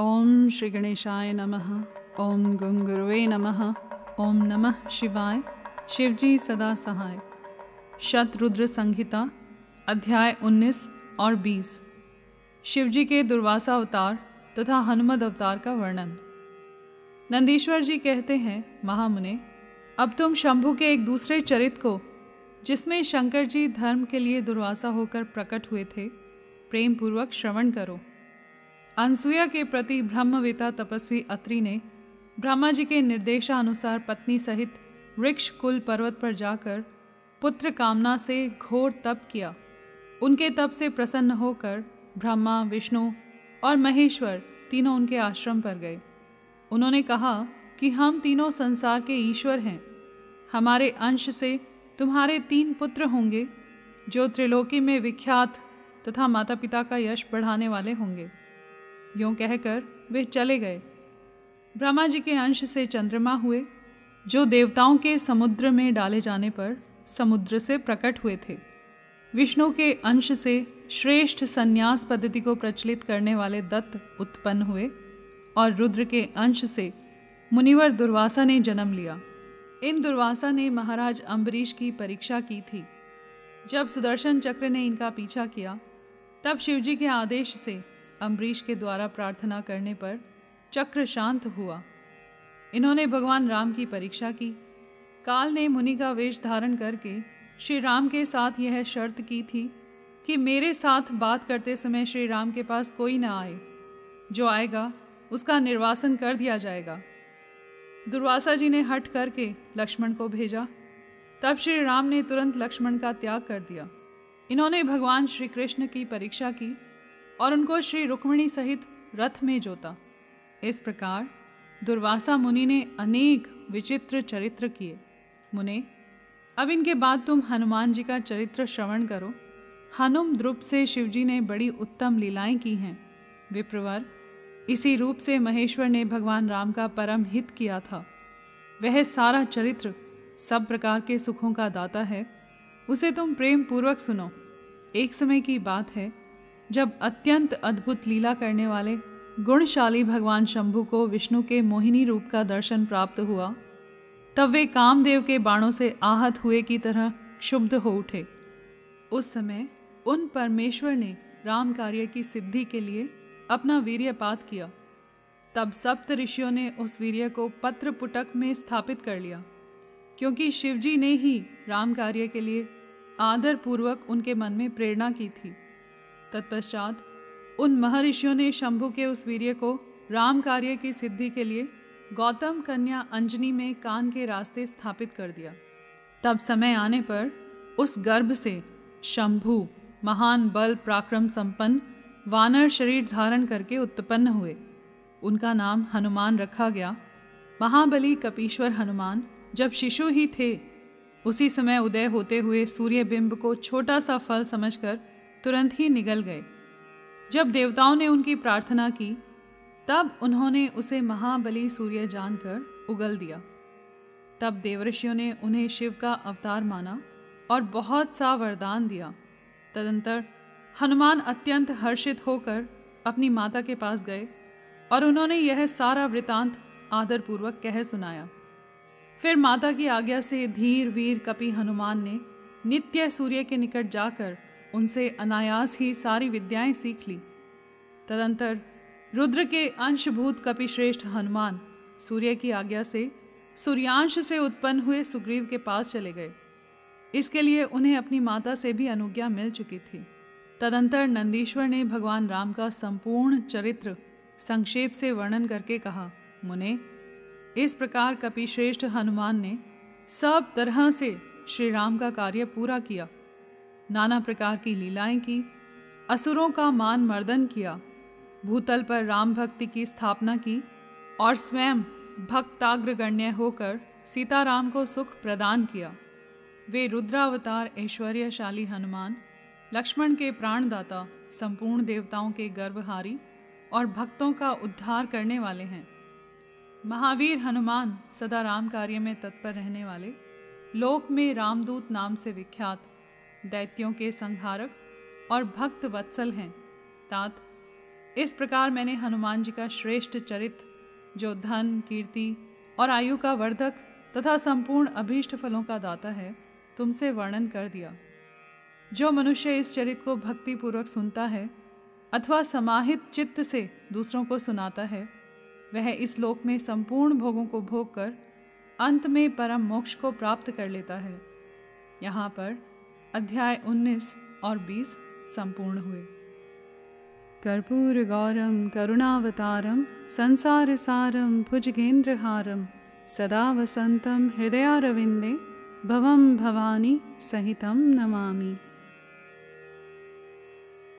ओम श्री गणेशाय नमः। ओम गुंगुरुवे नमः। ओम नमः शिवाय। शिवजी सदा सहाय। शतरुद्र संहिता, अध्याय 19 और 20 शिवजी के दुर्वासा अवतार तथा हनुमद अवतार का वर्णन। नंदीश्वर जी कहते हैं, महामुने, अब तुम शंभु के एक दूसरे चरित को, जिसमें शंकर जी धर्म के लिए दुर्वासा होकर प्रकट हुए थे प्रेम पूर्वक श्रवण करो। अनसुया के प्रति ब्रह्मवेता तपस्वी अत्रि ने ब्रह्मा जी के निर्देशानुसार पत्नी सहित वृक्ष, कुल, पर्वत पर जाकर पुत्र कामना से घोर तप किया। उनके तप से प्रसन्न होकर ब्रह्मा, विष्णु और महेश्वर तीनों उनके आश्रम पर गए। उन्होंने कहा कि हम तीनों संसार के ईश्वर हैं। हमारे अंश से तुम्हारे तीन पुत्र होंगे, जो त्रिलोकी में विख्यात तथा माता पिता का यश बढ़ाने वाले होंगे। यूँ कहकर वे चले गए। ब्रह्मा जी के अंश से चंद्रमा हुए, जो देवताओं के समुद्र में डाले जाने पर समुद्र से प्रकट हुए थे। विष्णु के अंश से श्रेष्ठ संन्यास पद्धति को प्रचलित करने वाले दत्त उत्पन्न हुए और रुद्र के अंश से मुनिवर दुर्वासा ने जन्म लिया। इन दुर्वासा ने महाराज अम्बरीश की परीक्षा की थी। जब सुदर्शन चक्र ने इनका पीछा किया, तब शिवजी के आदेश से अम्बरीश के द्वारा प्रार्थना करने पर चक्र शांत हुआ। इन्होंने भगवान राम की परीक्षा की। काल ने मुनि का वेश धारण करके श्री राम के साथ यह शर्त की थी कि मेरे साथ बात करते समय श्री राम के पास कोई ना आए। जो आएगा, उसका निर्वासन कर दिया जाएगा। दुर्वासा जी ने हट करके लक्ष्मण को भेजा। तब श्री राम ने तुरंत लक्ष्मण का त्याग कर दिया। इन्होंने भगवान श्री कृष्ण की परीक्षा की। और उनको श्री रुक्मिणी सहित रथ में जोता। इस प्रकार दुर्वासा मुनि ने अनेक विचित्र चरित्र किए। मुने, अब इनके बाद तुम हनुमान जी का चरित्र श्रवण करो। हनुम द्रुप से शिवजी ने बड़ी उत्तम लीलाएँ की हैं। विप्रवर, इसी रूप से महेश्वर ने भगवान राम का परम हित किया था। वह सारा चरित्र सब प्रकार के सुखों का दाता है। उसे तुम प्रेम पूर्वक सुनो। एक समय की बात है जब अत्यंत अद्भुत लीला करने वाले गुणशाली भगवान शंभु को विष्णु के मोहिनी रूप का दर्शन प्राप्त हुआ, तब वे कामदेव के बाणों से आहत हुए की तरह क्षुब्ध हो उठे। उस समय उन परमेश्वर ने राम कार्य की सिद्धि के लिए अपना वीर्यपात किया। तब सप्त ऋषियों ने उस वीर्य को पत्र पुटक में स्थापित कर लिया, क्योंकि शिवजी ने ही राम कार्य के लिए आदरपूर्वक उनके मन में प्रेरणा की थी। तत्पश्चात उन महर्षियों ने शंभु के उस वीर्य को राम कार्य की सिद्धि के लिए गौतम कन्या अंजनी में कान के रास्ते स्थापित कर दिया। तब समय आने पर उस गर्भ से शंभु, महान बल पराक्रम संपन्न, वानर शरीर धारण करके उत्पन्न हुए। उनका नाम हनुमान रखा गया। महाबली कपीश्वर हनुमान जब शिशु ही थे, उसी समय उदय होते हुए सूर्य बिंब को छोटा सा फल समझकर तुरंत ही निगल गए। जब देवताओं ने उनकी प्रार्थना की, तब उन्होंने उसे महाबली सूर्य जानकर उगल दिया। तब देवऋषियों ने उन्हें शिव का अवतार माना और बहुत सा वरदान दिया। तदंतर हनुमान अत्यंत हर्षित होकर अपनी माता के पास गए और उन्होंने यह सारा वृतांत आदरपूर्वक कह सुनाया। फिर माता की आज्ञा से धीर, वीर, कपि हनुमान ने नित्य सूर्य के निकट जाकर उनसे अनायास ही सारी विद्याएँ सीख ली। तदंतर रुद्र के अंशभूत कपिश्रेष्ठ हनुमान सूर्य की आज्ञा से सूर्यांश से उत्पन्न हुए सुग्रीव के पास चले गए। इसके लिए उन्हें अपनी माता से भी अनुज्ञा मिल चुकी थी। तदंतर नंदीश्वर ने भगवान राम का संपूर्ण चरित्र संक्षेप से वर्णन करके कहा, मुने, इस प्रकार कपिश्रेष्ठ हनुमान ने सब तरह से श्री राम का कार्य पूरा किया। नाना प्रकार की लीलाएँ की, असुरों का मान मर्दन किया, भूतल पर राम भक्ति की स्थापना की और स्वयं भक्ताग्रगण्य होकर सीताराम को सुख प्रदान किया। वे रुद्रावतार ऐश्वर्यशाली हनुमान, लक्ष्मण के प्राणदाता, संपूर्ण देवताओं के गर्भहारी और भक्तों का उद्धार करने वाले हैं। महावीर हनुमान सदा राम कार्य में तत्पर रहने वाले, लोक में रामदूत नाम से विख्यात दैत्यों के संहारक और भक्त वत्सल हैं। तात, इस प्रकार मैंने हनुमान जी का श्रेष्ठ चरित्र जो धन, कीर्ति और आयु का वर्धक तथा संपूर्ण अभीष्ट फलों का दाता है, तुमसे वर्णन कर दिया। जो मनुष्य इस चरित्र को भक्तिपूर्वक सुनता है अथवा समाहित चित्त से दूसरों को सुनाता है, वह इस लोक में संपूर्ण भोगों को भोग कर अंत में परम मोक्ष को प्राप्त कर लेता है। यहाँ पर अध्याय 19 और 20 संपूर्ण हुए। कर्पूर गौरम करुणावतारम संसार सारम भुजगेंद्रहारम सदा वसंतम हृदयारविंदे भवम भवानी सहितम नमामि।